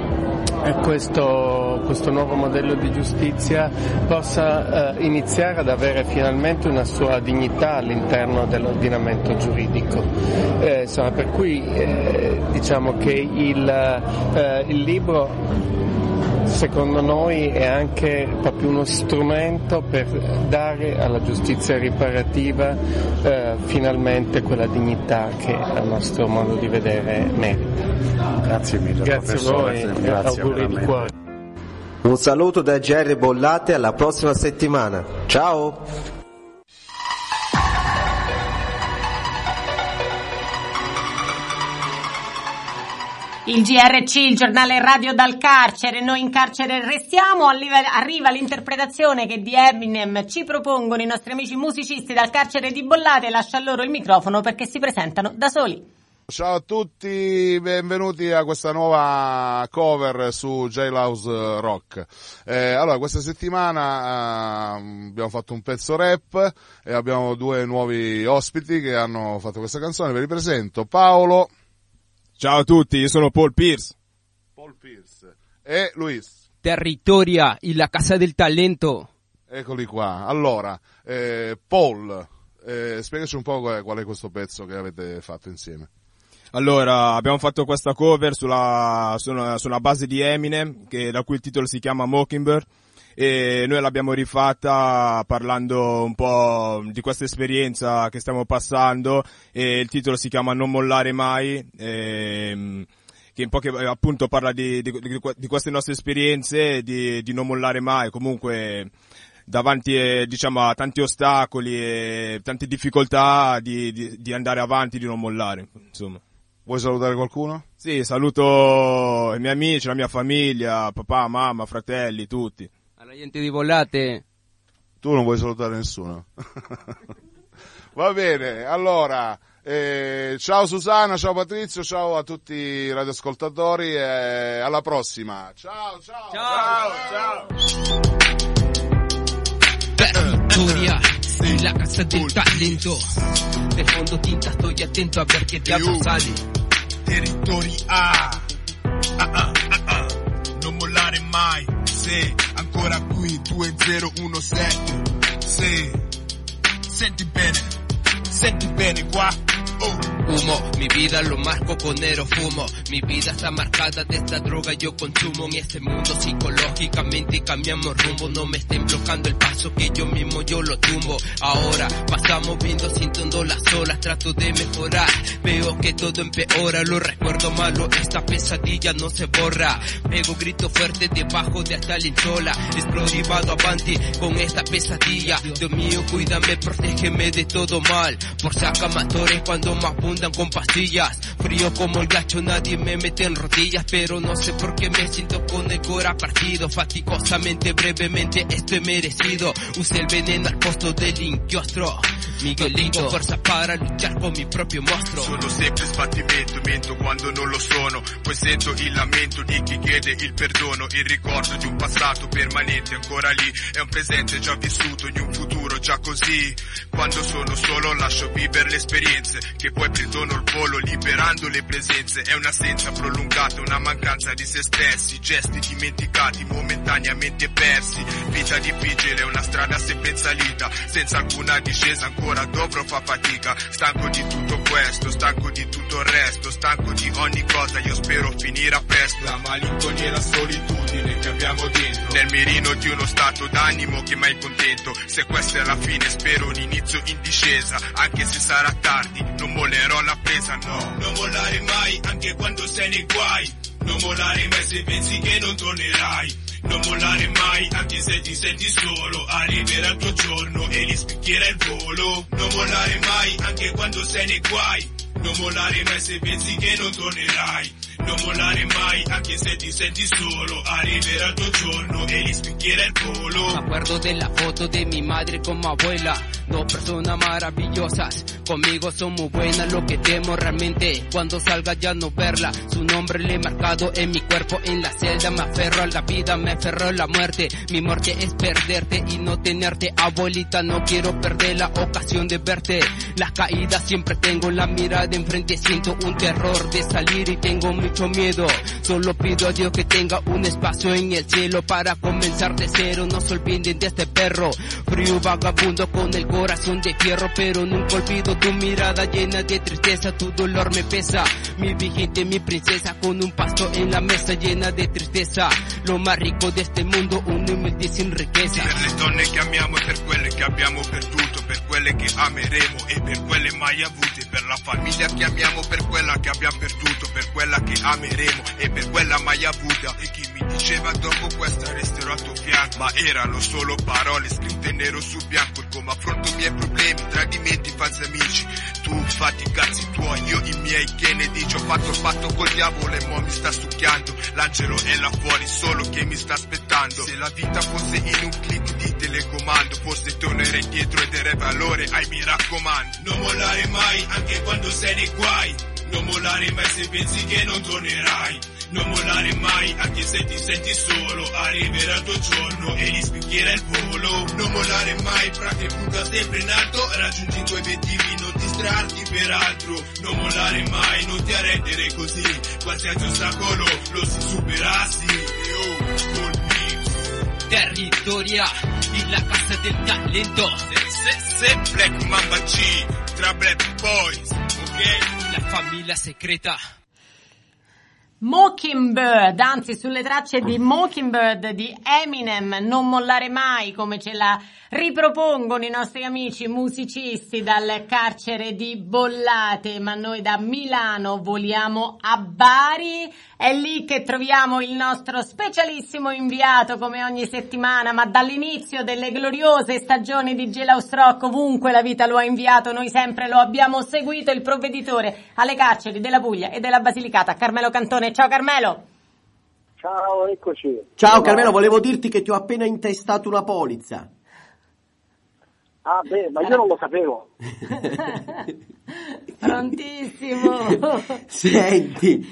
eh, questo, questo nuovo modello di giustizia possa eh, iniziare ad avere finalmente una sua dignità all'interno dell'ordinamento giuridico. Eh, insomma, per cui eh, diciamo che il, eh, il libro secondo noi è anche proprio uno strumento per dare alla giustizia riparativa eh, finalmente quella dignità che a nostro modo di vedere merita. Grazie mille. Grazie a voi, grazie auguri di veramente. cuore. Un saluto da Jerry Bollate alla prossima settimana. Ciao! Il GRC, il giornale radio dal carcere, noi in carcere restiamo, arriva, l'interpretazione che di Eminem ci propongono i nostri amici musicisti dal carcere di Bollate, lascia loro il microfono perché si presentano da soli. Ciao a tutti, benvenuti a questa nuova cover su Jailhouse Rock. Eh, allora, questa settimana eh, abbiamo fatto un pezzo rap e abbiamo due nuovi ospiti che hanno fatto questa canzone. Vi ripresento Paolo. Ciao a tutti, io sono Paul Pierce. Paul Pierce e Luis. Territoria, la casa del talento. Eccoli qua. Allora, eh, Paul, eh, spiegaci un po' qual è, qual è questo pezzo che avete fatto insieme. Allora, abbiamo fatto questa cover sulla, su, una, su una base di Eminem, che, da cui il titolo si chiama Mockingbird, e noi l'abbiamo rifatta parlando un po' di questa esperienza che stiamo passando, e il titolo si chiama Non mollare mai, ehm, che in poche, appunto parla di, di, di, di queste nostre esperienze, di, di non mollare mai, comunque davanti eh, diciamo, a tanti ostacoli e tante difficoltà di, di, di andare avanti, di non mollare, insomma. Vuoi salutare qualcuno? Sì, saluto i miei amici, la mia famiglia, papà, mamma, fratelli, tutti. Alla gente di Bollate. Tu non vuoi salutare nessuno. Va bene, allora, Eh, ciao Susana, ciao Patrizio, ciao a tutti i radioascoltatori e alla prossima. Ciao, ciao, ciao, ciao. Victoria, en la casa del talento. De fondo tinta estoy atento a ver qué diablo sale. Territori A. Ah, ah, ah, ah. Non mollare mai. Se ancora qui 2017. Se senti bene, senti bene qua. Humo, mi vida lo marco con nero fumo. Mi vida está marcada de esta droga yo consumo en este mundo psicológicamente cambiamos rumbo. No me estén bloqueando el paso que yo mismo yo lo tumbo. Ahora pasamos viendo sintiendo las olas, trato de mejorar. Veo que todo empeora, lo recuerdo malo, esta pesadilla no se borra. Pego grito fuerte debajo de hasta la insola. Explorivado avanti con esta pesadilla. Dios mío, cuídame, protégeme de todo mal. Por saca matores cuando me abundan con pastillas. Frío como el gacho, nadie me mete en rodillas. Pero no sé por qué me siento con el cora partido. Fatigosamente, brevemente, estoy merecido. Usé el veneno al posto del inchiostro. Miguelito, fuerza para luchar con mi proprio monstruo. Sono sempre sbattimento, mento quando non lo sono, poi sento il lamento di chi chiede il perdono, il ricordo di un passato permanente ancora lì, è un presente già vissuto in un futuro già così. Quando sono solo lascio vivere le esperienze, che poi prendono il volo liberando le presenze, è un'assenza prolungata, una mancanza di se stessi, gesti dimenticati, momentaneamente persi, vita difficile, una strada sempre in salita, senza alcuna discesa ancora dovrò fa fatica, stanco di tutto questo, stanco di tutto il resto, stanco di ogni cosa, io spero finire presto. La malinconia e la solitudine che abbiamo dentro, nel mirino di uno stato d'animo che mai contento, se questa è la fine spero un inizio in discesa, anche se sarà tardi, non mollerò la presa, no. Non mollare mai, anche quando sei nei guai, non mollare mai se pensi che non tornerai. Non mollare mai, anche se ti senti solo, arriverà il tuo giorno e li spicchierà il volo. Non mollare mai, anche quando sei nei guai. Non mollare mai se pensi che non tornerai. Non mollare mai, anche se ti senti solo, arriverà il tuo giorno e li spicchierà il volo. Me acuerdo de la foto de mi madre con abuela. Dos personas maravillosas. Conmigo son muy buenas. Lo que temo realmente cuando salga ya no verla. Su nombre le he marcado en mi cuerpo en la celda. Me aferro a la vida, me aferro a la muerte. Mi muerte es perderte y no tenerte. Abuelita, no quiero perder la ocasión de verte. Las caídas siempre tengo la mirada enfrente. Siento un terror de salir y tengo mucho miedo. Solo pido a Dios que tenga un espacio en el cielo para comenzar de cero. No se olviden de este perro. Frío vagabundo con el corazón de fierro, pero nunca olvido tu mirada llena de tristeza. Tu dolor me pesa. Mi vigente, mi princesa, con un pasto en la mesa llena de tristeza. Lo más rico de este mundo, un humilde sin riqueza. Per le donne che amiamo per quelle che abbiamo perduto, per quelle che ameremo e per quelle mai avute, per la famiglia che amiamo, per quella che abbiamo perduto, per quella che ameremo e per quella mai avuta. E chi mi diceva dopo questa resterò al tuo fianco, ma erano solo parole scritte nero su bianco, il come affronto i miei problemi, tradimenti, falsi amici. Tu fatti i cazzi tuoi, io i miei, che ne dici? Ho fatto il patto col diavolo e mo mi sta succhiando. L'angelo è là fuori, solo che mi sta aspettando. Se la vita fosse in un clic di telecomando, forse tornerei indietro e darei valore ai mi raccomando. Non mollare mai, anche quando sei nei guai. Non mollare mai se pensi che non tornerai. Non mollare mai, anche se ti senti solo. Arriverà il tuo giorno e gli spicchierà il volo. Non mollare mai, frate, punta sempre in alto. Raggiungi i tuoi obiettivi, non distrarti per altro. Non mollare mai, non ti arrendere così. Qualsiasi ostacolo lo si supera, sì. E oh, col Territoria la casa del talento. Se, se, Black Mamba G, tra Black Boys, ok? La familia secreta. Mockingbird, anzi sulle tracce di Mockingbird di Eminem, non mollare mai come ce la ripropongono i nostri amici musicisti dal carcere di Bollate, ma noi da Milano voliamo a Bari, è lì che troviamo il nostro specialissimo inviato come ogni settimana, ma dall'inizio delle gloriose stagioni di Gelaus Rock ovunque la vita lo ha inviato, noi sempre lo abbiamo seguito, il provveditore alle carceri della Puglia e della Basilicata, Carmelo Cantone. Ciao Carmelo! Ciao, eccoci. Ciao Carmelo, volevo dirti che ti ho appena intestato una polizza. Ah, beh, ma io non lo sapevo. Prontissimo. Senti,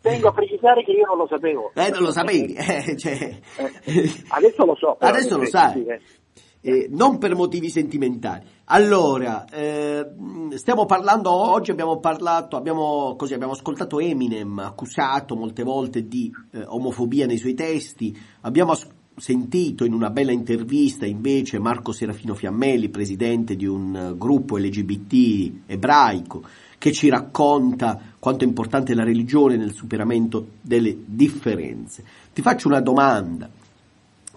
Tengo a precisare che io non lo sapevo. eh, non lo sapevi, eh, cioè, Adesso lo so. Adesso lo sai. sì, eh. non per motivi sentimentali. Allora, eh, stiamo parlando oggi, abbiamo parlato, abbiamo, così, abbiamo ascoltato Eminem accusato molte volte di eh, omofobia nei suoi testi, abbiamo as- sentito in una bella intervista invece Marco Serafino Fiammelli, presidente di un gruppo LGBT ebraico, che ci racconta quanto è importante la religione nel superamento delle differenze. Ti faccio una domanda.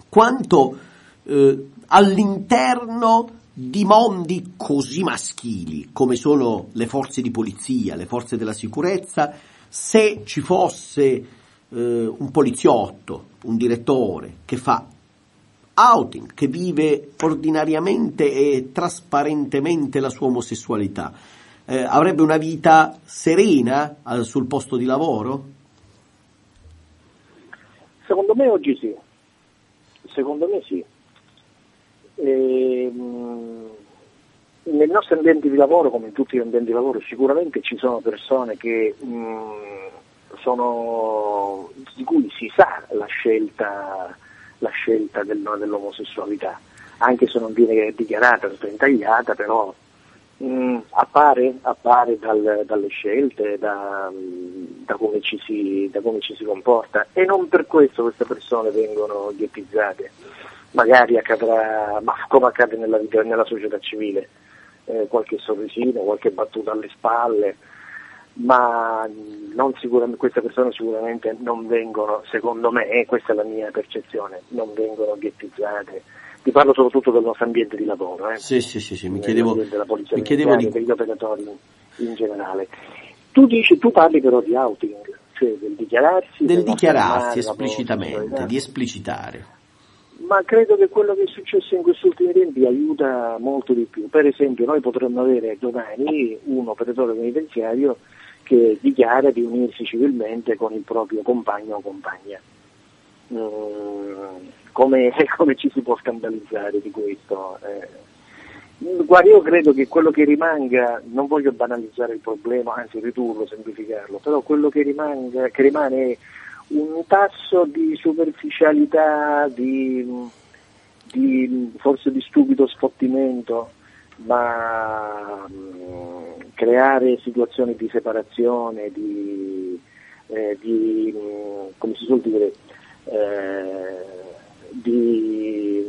Quanto eh, all'interno di mondi così maschili come sono le forze di polizia, le forze della sicurezza, se ci fosse eh, un poliziotto, un direttore che fa outing, che vive ordinariamente e trasparentemente la sua omosessualità, eh, avrebbe una vita serena eh, sul posto di lavoro? Secondo me oggi sì. Secondo me sì. Ehm, nel nostro ambiente di lavoro, come in tutti gli ambienti di lavoro, sicuramente ci sono persone che, mh, sono, di cui si sa la scelta, la scelta del- dell'omosessualità, anche se non viene dichiarata, sventagliata, però mh, appare, appare dal- dalle scelte, da, da come si, da come ci si comporta e non per questo queste persone vengono ghettizzate. Magari accadrà, ma come accade nella, vita, nella società civile, eh, qualche sorrisino, qualche battuta alle spalle, ma queste persone sicuramente non vengono, secondo me, e questa è la mia percezione, non vengono ghettizzate. Ti parlo soprattutto del nostro ambiente di lavoro, eh. Sì, sì, sì, sì, mi chiedevo, della polizia mi chiedevo di... degli operatori in, generale. Tu dici, tu parli però di outing, cioè del dichiararsi, del dichiararsi esplicitamente, di esplicitare. Ma credo che quello che è successo in questi ultimi tempi aiuta molto di più. Per esempio noi potremmo avere domani un operatore penitenziario che dichiara di unirsi civilmente con il proprio compagno o compagna. Mm, come, come ci si può scandalizzare di questo? Eh, Guarda, io credo che quello che rimanga, non voglio banalizzare il problema, anzi ridurlo, semplificarlo, però quello che, rimanga, che rimane è un tasso di superficialità, di, di- forse di stupido sfottimento, ma mm, creare situazioni di separazione, di, eh, di, mm, come si suol dire, eh, di,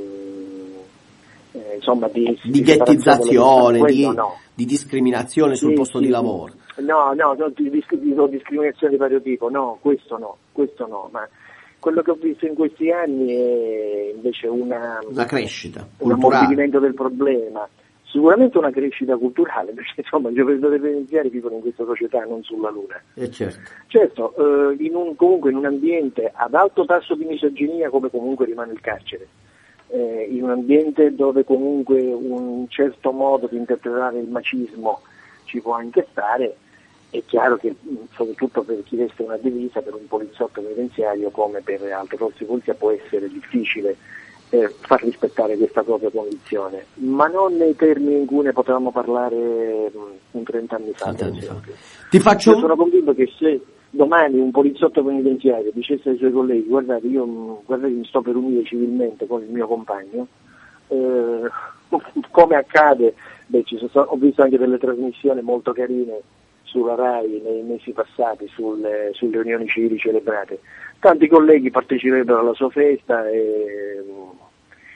eh, insomma, di, Di ghettizzazione, quello di, no. di discriminazione sul Sì, posto sì, di lavoro. No, no, no, di, di- di- discriminazione di vario tipo, no, questo no, questo no, ma quello che ho visto in questi anni è invece una, Una crescita un ammorbidimento del problema, sicuramente una crescita culturale, perché insomma gli operatori penitenziari vivono in questa società, non sulla Luna. Eh, certo. Certo, eh, in un, comunque in un ambiente ad alto tasso di misoginia come comunque rimane il carcere, eh, in un ambiente dove comunque un certo modo di interpretare il macismo ci può anche stare, è chiaro che mh, soprattutto per chi veste una divisa, per un poliziotto penitenziario come per altre forze polizia può essere difficile eh, far rispettare questa propria condizione, ma non nei termini in cui ne potevamo parlare mh, un 30 anni fa. per esempio. Ti faccio Io sono convinto che se domani un poliziotto penitenziario dicesse ai suoi colleghi guardate io mh, guardate, mi sto per unire civilmente con il mio compagno, eh, come accade, beh, sono, ho visto anche delle trasmissioni molto carine sulla RAI nei mesi passati sulle, sulle unioni civili celebrate. Tanti colleghi parteciperebbero alla sua festa e mh,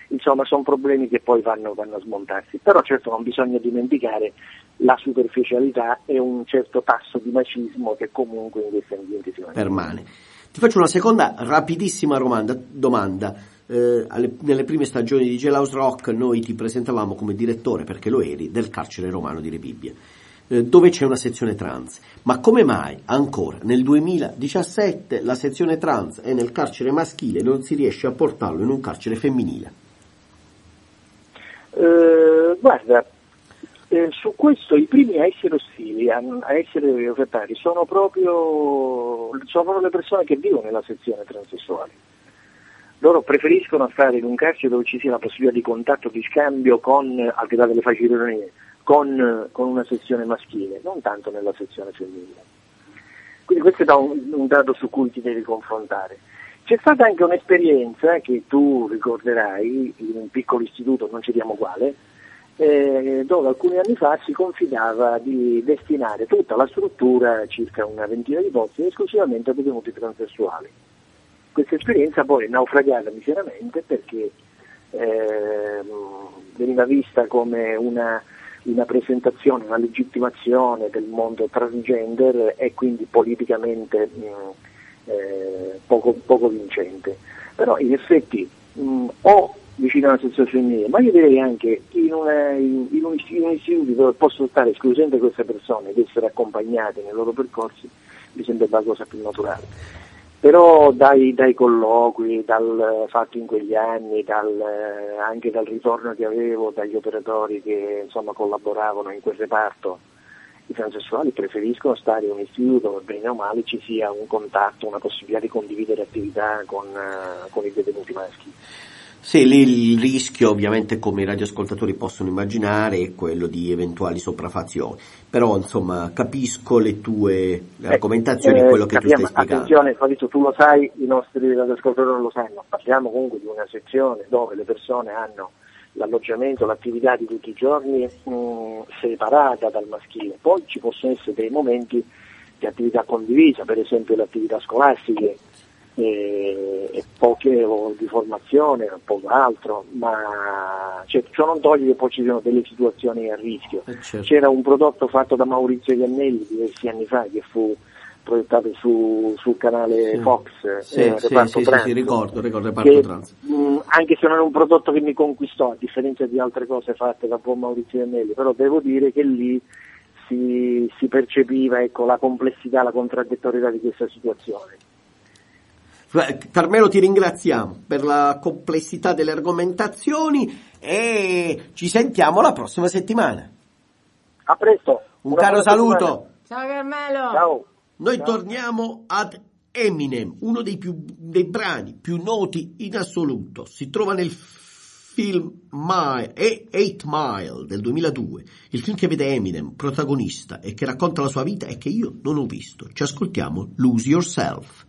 insomma sono problemi che poi vanno, vanno a smontarsi. Però certo non bisogna dimenticare la superficialità e un certo tasso di macismo che comunque in questi ambienti si permane. Ti faccio una seconda rapidissima romanda- domanda. Eh, alle- nelle prime stagioni di Jailhouse Rock noi ti presentavamo come direttore, perché lo eri, del carcere romano di Rebibbia, eh, dove c'è una sezione trans. Ma come mai ancora nel 2017 la sezione trans è nel carcere maschile e non si riesce a portarlo in un carcere femminile? Eh, guarda, eh, su questo i primi a essere ostili, a, a essere ofertati, sono proprio, sono proprio le persone che vivono nella sezione transessuale. Loro preferiscono stare in un carcere dove ci sia la possibilità di contatto, di scambio con, al di là delle facili ironie, con, con una sezione maschile, non tanto nella sezione femminile. Quindi questo è un, un dato su cui ti devi confrontare. C'è stata anche un'esperienza che tu ricorderai in un piccolo istituto, non ci diamo quale, eh, dove alcuni anni fa si confidava di destinare tutta la struttura, circa una ventina di posti, esclusivamente a detenuti transessuali. Questa esperienza poi è naufragata miseramente perché eh, veniva vista come una, una, presentazione, una legittimazione del mondo transgender e quindi politicamente mh, eh, poco, poco, vincente. Però in effetti mh, o vicino alla sezione femminile, ma io direi anche in, una, in, un, in un istituto dove possono stare esclusivamente queste persone ed essere accompagnate nei loro percorsi, mi sembra la cosa più naturale però dai, dai, colloqui, dal fatto in quegli anni, dal, anche dal ritorno che avevo dagli operatori che insomma, collaboravano in quel reparto, i transessuali preferiscono stare in un istituto dove bene o male ci sia un contatto, una possibilità di condividere attività con, con i detenuti maschi. Sì, lì il rischio ovviamente come i radioascoltatori possono immaginare è quello di eventuali sopraffazioni, però insomma capisco le tue le argomentazioni e eh, quello che capiamo, tu stai spiegando. Attenzione Fabrizio, tu lo sai, i nostri radioascoltatori non lo sanno, parliamo comunque di una sezione dove le persone hanno l'alloggiamento, l'attività di tutti i giorni mh, separata dal maschile, poi ci possono essere dei momenti di attività condivisa, per esempio le attività scolastiche e, e poche ore di formazione, poco altro, ma cioè, ciò non toglie che poi ci siano delle situazioni a rischio. Eh certo. C'era un prodotto fatto da Maurizio Iannelli diversi anni fa che fu proiettato su, sul canale Sì. Fox, Sì, eh, sì, Reparto sì, sì, Trans, sì, ricordo, ricordo Reparto che, Trans. mh, anche se non è un prodotto che mi conquistò, a differenza di altre cose fatte da buon Maurizio Iannelli, però devo dire che lì si, si percepiva ecco, la complessità, la contraddittorietà di questa situazione. Carmelo ti ringraziamo per la complessità delle argomentazioni e ci sentiamo la prossima settimana. A presto. Un caro saluto. Ciao Carmelo. Ciao. Noi torniamo ad Eminem, uno dei, più, dei brani più noti in assoluto. Si trova nel film E- Eight Mile del 2002, il film che vede Eminem protagonista e che racconta la sua vita e che io non ho visto. Ci ascoltiamo Lose Yourself.